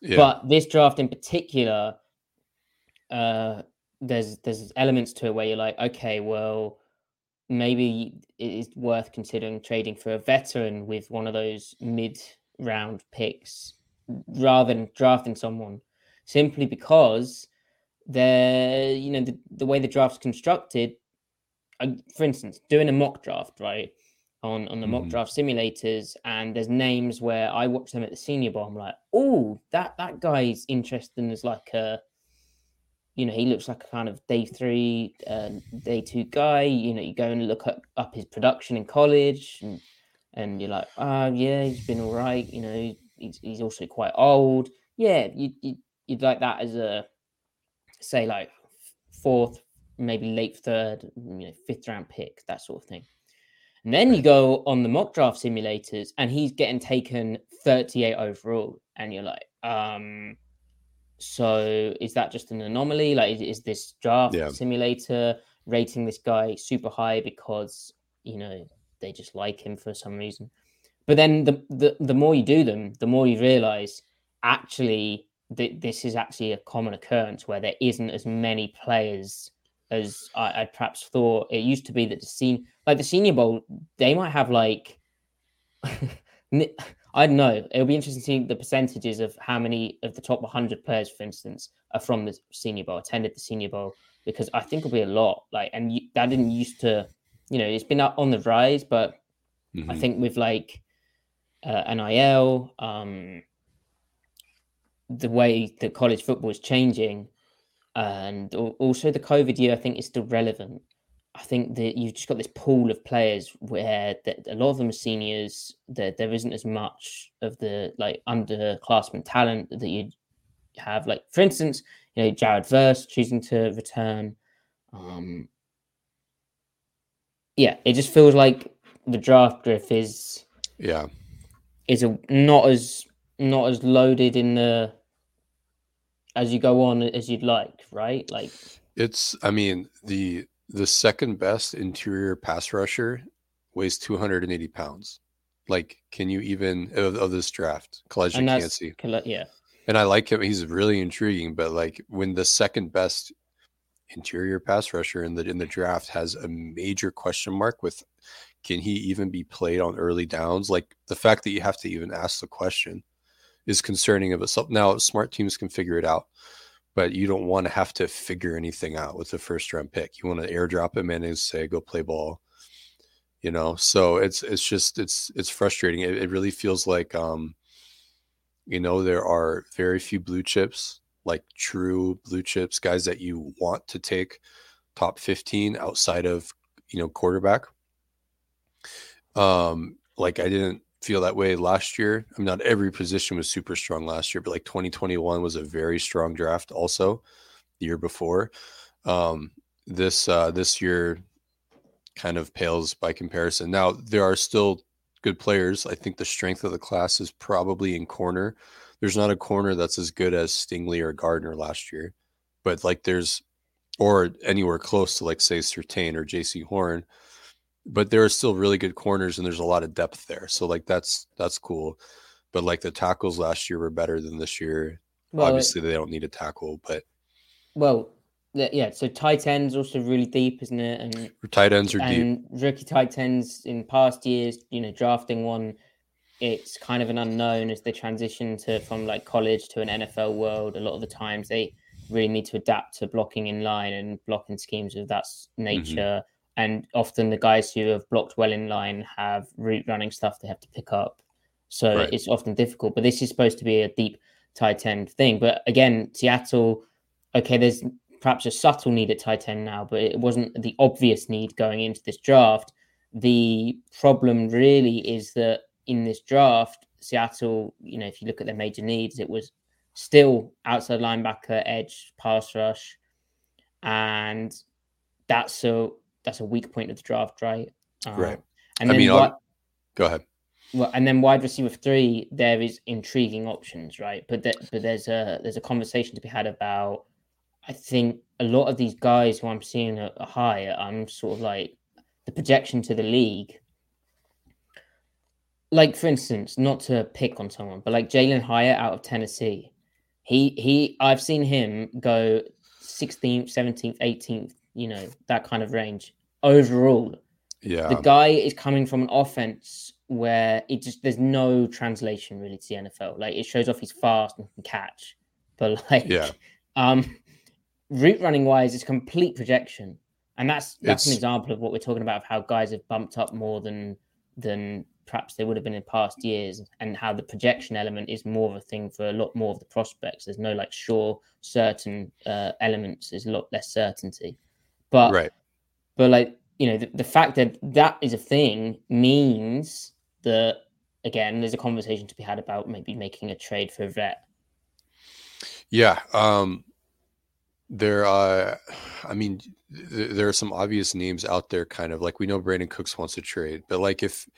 Yeah. But this draft in particular, uh, there's there's elements to it where you're like, okay, well, maybe it is worth considering trading for a veteran with one of those mid round picks rather than drafting someone simply because they're you know the, the way the draft's constructed uh, for instance doing a mock draft right on on the mock Mhm. draft simulators and there's names where i watch them at the senior bowl i'm like oh that that guy's interesting as like a you know he looks like a kind of day three uh, day two guy you know you go and look up, up his production in college and and you're like oh yeah he's been all right you know he's, he's also quite old yeah you, you you'd like that as a say like fourth maybe late third you know fifth round pick that sort of thing and then you go on the mock draft simulators and he's getting taken 38 overall and you're like um so is that just an anomaly like is, is this draft Yeah. simulator rating this guy super high because you know they just like him for some reason but then the the, the more you do them the more you realize actually th- this is actually a common occurrence where there isn't as many players as I, I perhaps thought it used to be that the scene like the senior bowl they might have like I don't know. It'll be interesting to see the percentages of how many of the top 100 players, for instance, are from the Senior Bowl, attended the Senior Bowl, because I think it'll be a lot. Like, and you, that didn't used to, you know, it's been up on the rise, but I Mhm. think with like uh, NIL, um, the way that college football is changing, and also the COVID year, I think is still relevant. I think that you've just got this pool of players where that a lot of them are seniors. That there isn't as much of the like underclassmen talent that you have. Like for instance, you know Jared Verse choosing to return. Um, yeah, it just feels like the draft drift is yeah. is a not as not as loaded in the as you go on as you'd like, right? Like It's I mean, the the second best interior pass rusher weighs 280 pounds. Like, can you even of, of this draft? Calijah Kancey. yeah. And I like him. He's really intriguing. But like when the second best interior pass rusher in the in the draft has a major question mark with can he even be played on early downs? Like the fact that you have to even ask the question is concerning of itself. Now smart teams can figure it out, but you don't want to have to figure anything out with the first round pick. You want to airdrop him in and say, go play ball. You know, so it's it's just it's it's frustrating. It, it really feels like um you know, there are very few blue chips, like true blue chips, guys that you want to take top 15 outside of, you know, quarterback. Um, like I didn't feel that way last year. I mean, not every position was super strong last year, but like 2021 was a very strong draft also the year before. Um, this uh this year kind of pales by comparison. Now there are still good players. I think the strength of the class is probably in corner. There's not a corner that's as good as Stingley or Gardner last year, but like there's or anywhere close to like say Surtain or Jaycee Horn. But there are still really good corners and there's a lot of depth there. So like that's that's cool. But like the tackles last year were better than this year. Well, it- Obviously they don't need a tackle, but well, yeah. So tight ends also really deep, isn't it? And tight ends are deep. and rookie tight ends in past years, you know, drafting one it's kind of an unknown as they transition to from like college to an NFL world. A lot of the times they really need to adapt to blocking in line and blocking schemes of that Mm-hmm. And often the guys who have blocked well in line have route running stuff they have to pick up. So Right. it's often difficult. But this is supposed to be a deep tight end thing. But again, Seattle, okay, there's perhaps a subtle need at tight end now, but it wasn't the obvious need going into this draft. The problem really is that in this draft, Seattle, you know, if you look at their major needs, it was still outside linebacker, edge, pass rush, and that's a that's a weak point of the draft, right? Uh, Right. And I then mean, I'll- Go ahead. well, and then wide receiver three, there is intriguing options, right? But that, but there's a there's a conversation to be had about. I think a lot of these guys who I'm seeing are, are high. I'm sort of like the projection to the league. Like for instance, not to pick on someone, but like Jalin Hyatt out of Tennessee, he he I've seen him go 16th, 17th, 18th, you know that kind of range overall Yeah. the guy is coming from an offense where it just there's no translation really to the NFL. Like it shows off he's fast and can catch, but like Yeah. um route running wise, it's complete projection, and that's that's an example of what we're talking about of how guys have bumped up more than than perhaps they would have been in past years, and how the projection element is more of a thing for a lot more of the prospects. There's no like sure certain uh, elements. There's a lot less certainty, but right. but like you know the, the fact that that is a thing means that again there's a conversation to be had about maybe making a trade for a vet Yeah. Um there uh I mean th- there are some obvious names out there kind of like we know Brandin Cooks wants to trade, but like if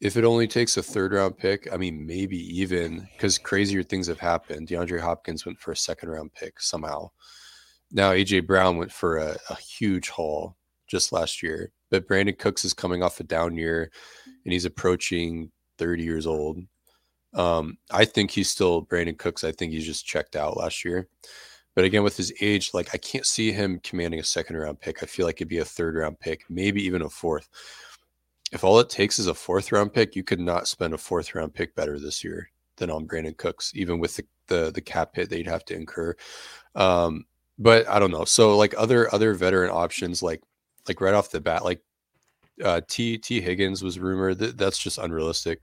if it only takes a third round pick, I mean maybe even because crazier things have happened. DeAndre Hopkins went for a second round pick somehow. Now AJ Brown went for a, a huge haul just last year. But Brandin Cooks is coming off a down year and he's approaching 30 years old. Um, I think he's still Brandin Cooks. I think he's just checked out last year. But again, with his age, like I can't see him commanding a second round pick. I feel like it'd be a third round pick, maybe even a fourth. If all it takes is a fourth round pick, you could not spend a fourth round pick better this year than on Brandin Cooks, even with the the, the cap hit that you'd have to incur. Um, but I don't know. So like other other veteran options, like like right off the bat, like uh, T Tee Higgins was rumored. That that's just unrealistic.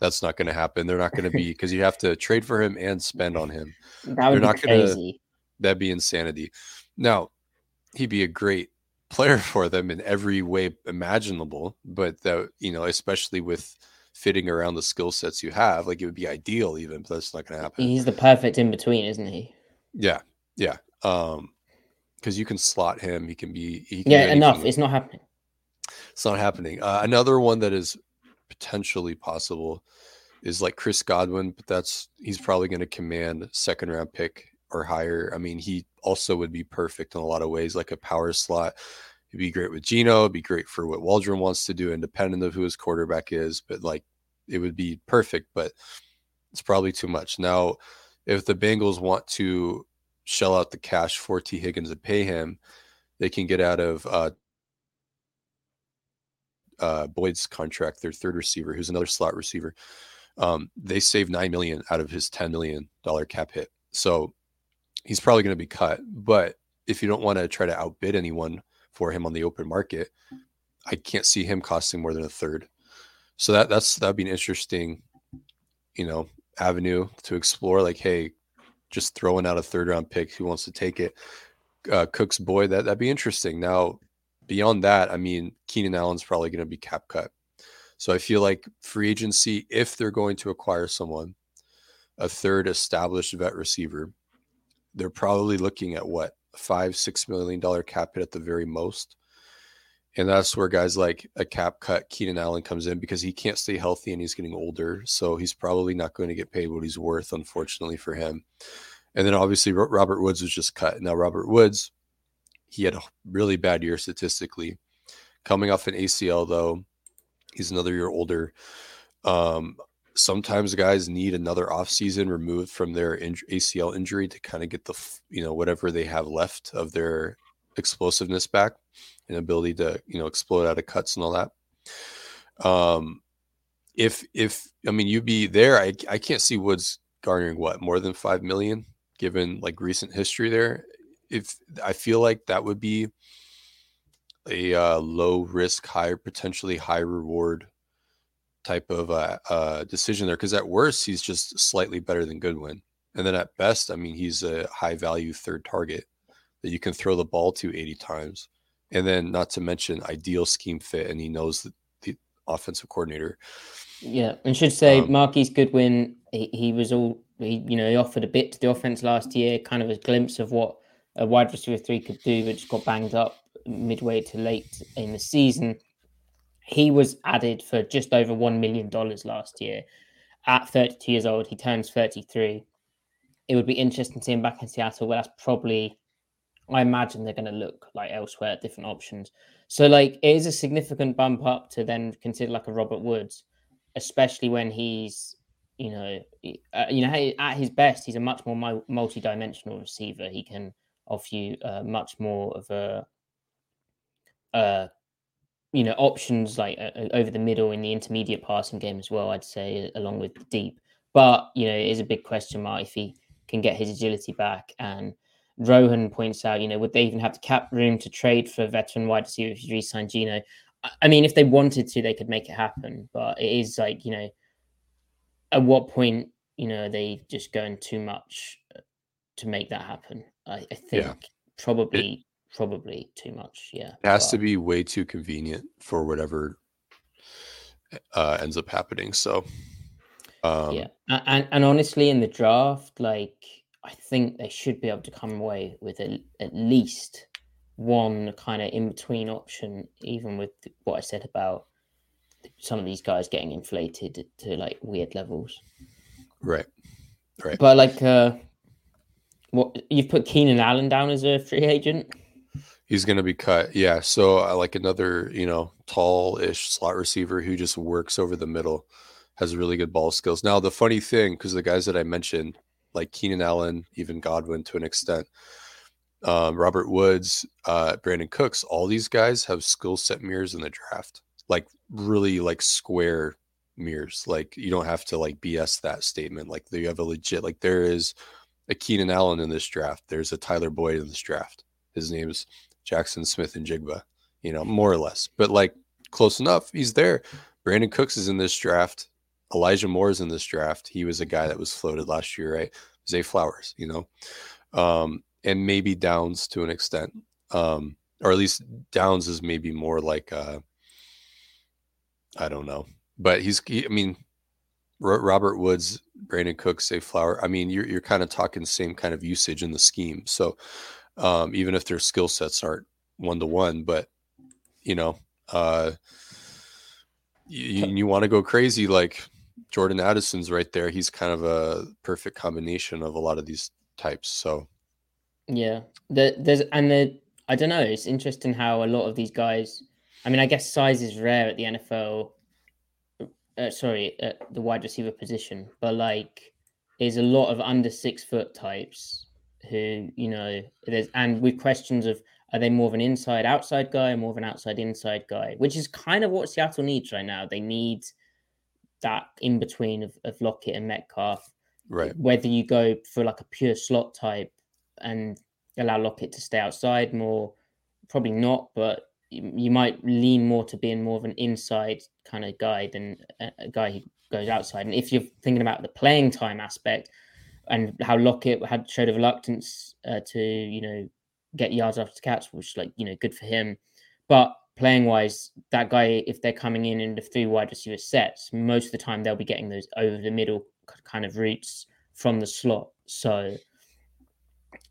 That's not going to happen. They're not going to be because you have to trade for him and spend on him. that would be not gonna- crazy That'd be insanity. Now, he'd be a great player for them in every way imaginable, but that you know, especially with fitting around the skill sets you have, like it would be ideal even, but that's not going to happen. he's the perfect in between isn't he Yeah, yeah. Um, because you can slot him. He can be. He can yeah enough it's not happening It's not happening. Uh, another one that is potentially possible is like Chris Godwin, but that's he's probably going to command second round pick or higher. I mean, he also would be perfect in a lot of ways, like a power slot. He'd be great with Gino. It'd be great for what Waldron wants to do, independent of who his quarterback is. But like, it would be perfect. But it's probably too much. Now, if the Bengals want to shell out the cash for Tee Higgins and pay him, they can get out of uh, uh, Boyd's contract, their third receiver, who's another slot receiver. Um, they saved nine million out of his ten million dollar cap hit, so he's probably going to be cut. But if you don't want to try to outbid anyone for him on the open market, I can't see him costing more than a third. So that that's that'd be an interesting, you know, avenue to explore. Like, hey, just throwing out a third round pick, who wants to take it? Uh, Cook's boy, that that'd be interesting. Now, beyond that, I mean, Keenan Allen's probably going to be cap cut. So I feel like free agency, if they're going to acquire someone, a third established vet receiver, they're probably looking at what five, six million dollar cap hit at the very most. And that's where guys like a cap cut Keenan Allen comes in because he can't stay healthy and he's getting older. So he's probably not going to get paid what he's worth, unfortunately for him. And then obviously Robert Woods was just cut. Now Robert Woods, he had a really bad year statistically. Coming off an ACL though, he's another year older. Um, sometimes guys need another offseason removed from their inj- ACL injury to kind of get the you know whatever they have left of their explosiveness back and ability to you know explode out of cuts and all that. Um, if if I mean you'd be there, I I can't see Woods garnering what more than five million given like recent history there. If I feel like that would be a uh, low risk, high potentially high reward type of uh, uh, decision there. Because at worst, he's just slightly better than Goodwin, and then at best, I mean, he's a high value third target that you can throw the ball to 80 times, and then not to mention ideal scheme fit, and he knows the, the offensive coordinator. Yeah, and should say um, Marquise Goodwin, he, he was all he, you know, he offered a bit to the offense last year, kind of a glimpse of what a wide receiver three could do, but just got banged up midway to late in the season. He was added for just over $1 million last year. At 32 years old, he turns 33. It would be interesting to see him back in Seattle, where that's probably, I imagine they're going to look like elsewhere at different options. So, like, it is a significant bump up to then consider like a Robert Woods, especially when he's, you know, uh, you know, at his best, he's a much more multi-dimensional receiver. He can offer you uh, much more of a uh, you know, options like uh, uh, over the middle in the intermediate passing game as well. I'd say along with deep, but you know, it is a big question mark if he can get his agility back. And Rohan points out, you know, would they even have the cap room to trade for a veteran wide receiver if you re-sign Gino? I mean, if they wanted to, they could make it happen. But it is like, you know, at what point, you know, are they just going too much uh, to make that happen? I, I think yeah. probably probably too much. Yeah, it has but, to be way too convenient for whatever uh, ends up happening. So, um, yeah, and and honestly, in the draft, like I think they should be able to come away with a, at least one kind of in between option, even with what I said about some of these guys getting inflated to like weird levels. Right. Right. But like, uh, what you've put Keenan Allen down as a free agent. He's going to be cut. Yeah. So I like another, you know, tall ish slot receiver who just works over the middle, has really good ball skills. Now, the funny thing, because the guys that I mentioned, like Keenan Allen, even Godwin to an extent, um, Robert Woods, uh, Brandin Cooks, all these guys have skill set mirrors in the draft, like really like square mirrors. Like you don't have to like BS that statement. Like you have a legit, like there is a Keenan Allen in this draft. There's a Tyler Boyd in this draft. His name is Jaxon Smith-Njigba, you know, more or less, but like close enough. He's there. Brandin Cooks is in this draft. Elijah Moore is in this draft. He was a guy that was floated last year, right? Zay Flowers, you know, um, and maybe Downs to an extent, um, or at least Downs is maybe more like uh, I don't know, but he's. He, I mean, Robert Woods, Brandin Cooks, Zay Flower. I mean, you're you're kind of talking same kind of usage in the scheme. So um, even if their skill sets aren't one to one. But you know, uh, you, you want to go crazy like Jordan Addison's right there. He's kind of a perfect combination of a lot of these types. So yeah, the, there's and the I don't know. It's interesting how a lot of these guys. I mean, I guess size is rare at the NFL. Uh, sorry, at the wide receiver position, but like, there's a lot of under six foot types who you know there's and with questions of are they more of an inside outside guy or more of an outside inside guy which is kind of what seattle needs right now they need that in between of, of lockett and metcalf right whether you go for like a pure slot type and allow lockett to stay outside more probably not but you might lean more to being more of an inside kind of guy than a guy who goes outside and if you're thinking about the playing time aspect and how Lockett had showed a reluctance uh, to you know get yards after catch, which like you know good for him. But playing wise, that guy if they're coming in in the three wide receiver sets, most of the time they'll be getting those over the middle kind of routes from the slot. So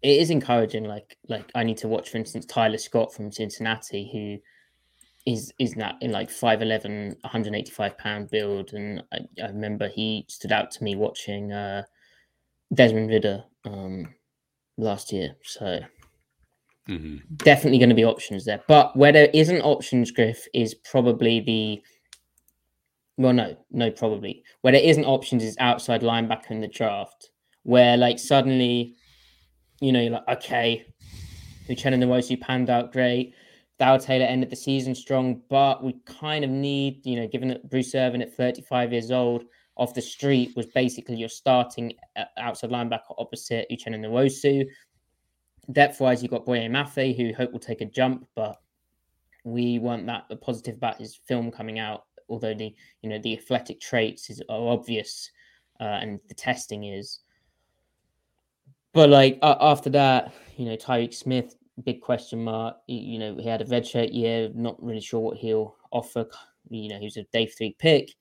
it is encouraging. Like like I need to watch, for instance, Tyler Scott from Cincinnati, who is is that in like 5'11 185 pound build and I, I remember he stood out to me watching uh Desmond Ridder um, last year. So mm-hmm. definitely going to be options there. But where there isn't options, Griff, is probably the well, no, no, probably where there isn't options is outside linebacker in the draft, where like suddenly, you know, you're like, okay, Uchenna Nwosu panned out great. Darrell Taylor ended the season strong, but we kind of need, you know, given that Bruce Irvin at 35 years old off the street was basically your starting uh, outside linebacker opposite Uchenna Nwosu. Depth wise, you've got Boye Mafe, who hope will take a jump, but we weren't that positive about his film coming out. Although the you know the athletic traits is are obvious, uh, and the testing is. But like uh, after that, you know Tyreke Smith, big question mark. You, you know he had a red shirt year, not really sure what he'll offer. You know he was a day three pick.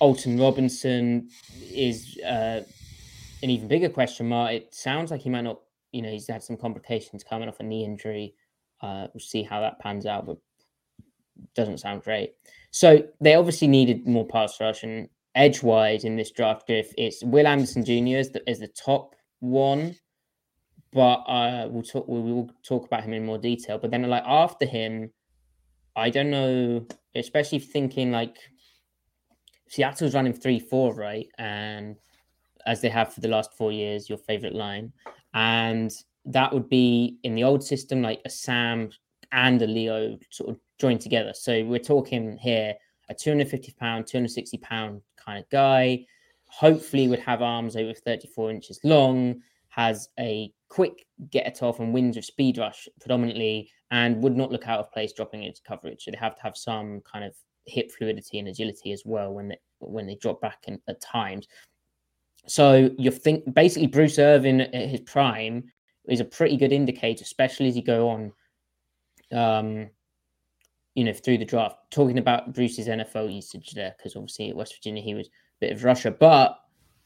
Alton Robinson is uh, an even bigger question mark. It sounds like he might not you know, he's had some complications coming off a knee injury. Uh, we'll see how that pans out, but doesn't sound great. So they obviously needed more pass rush and edge wise in this draft. If it's Will Anderson Jr. as the, as the top one, but uh, we'll talk. We will talk about him in more detail. But then, like after him, I don't know. Especially thinking like Seattle's running three four right, and as they have for the last four years, your favorite line and that would be in the old system like a Sam and a Leo sort of joined together. So we're talking here a 250 pound, 260 pound kind of guy. Hopefully, would have arms over 34 inches long, has a quick get off and wins with speed rush predominantly, and would not look out of place dropping into coverage. So they have to have some kind of hip fluidity and agility as well when they when they drop back in, at times. So you think basically Bruce Irvin at his prime is a pretty good indicator, especially as you go on, um, you know, through the draft. Talking about Bruce's NFL usage there, because obviously at West Virginia he was a bit of rusher, but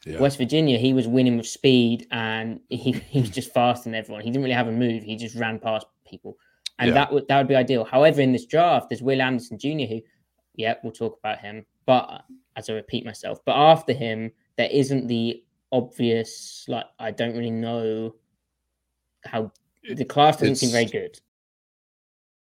yeah. West Virginia he was winning with speed and he, he was just faster than everyone. He didn't really have a move; he just ran past people, and yeah. that would that would be ideal. However, in this draft, there's Will Anderson Jr. who, yeah, we'll talk about him, but as I repeat myself, but after him there isn't the obvious like I don't really know how the class doesn't it's, seem very good.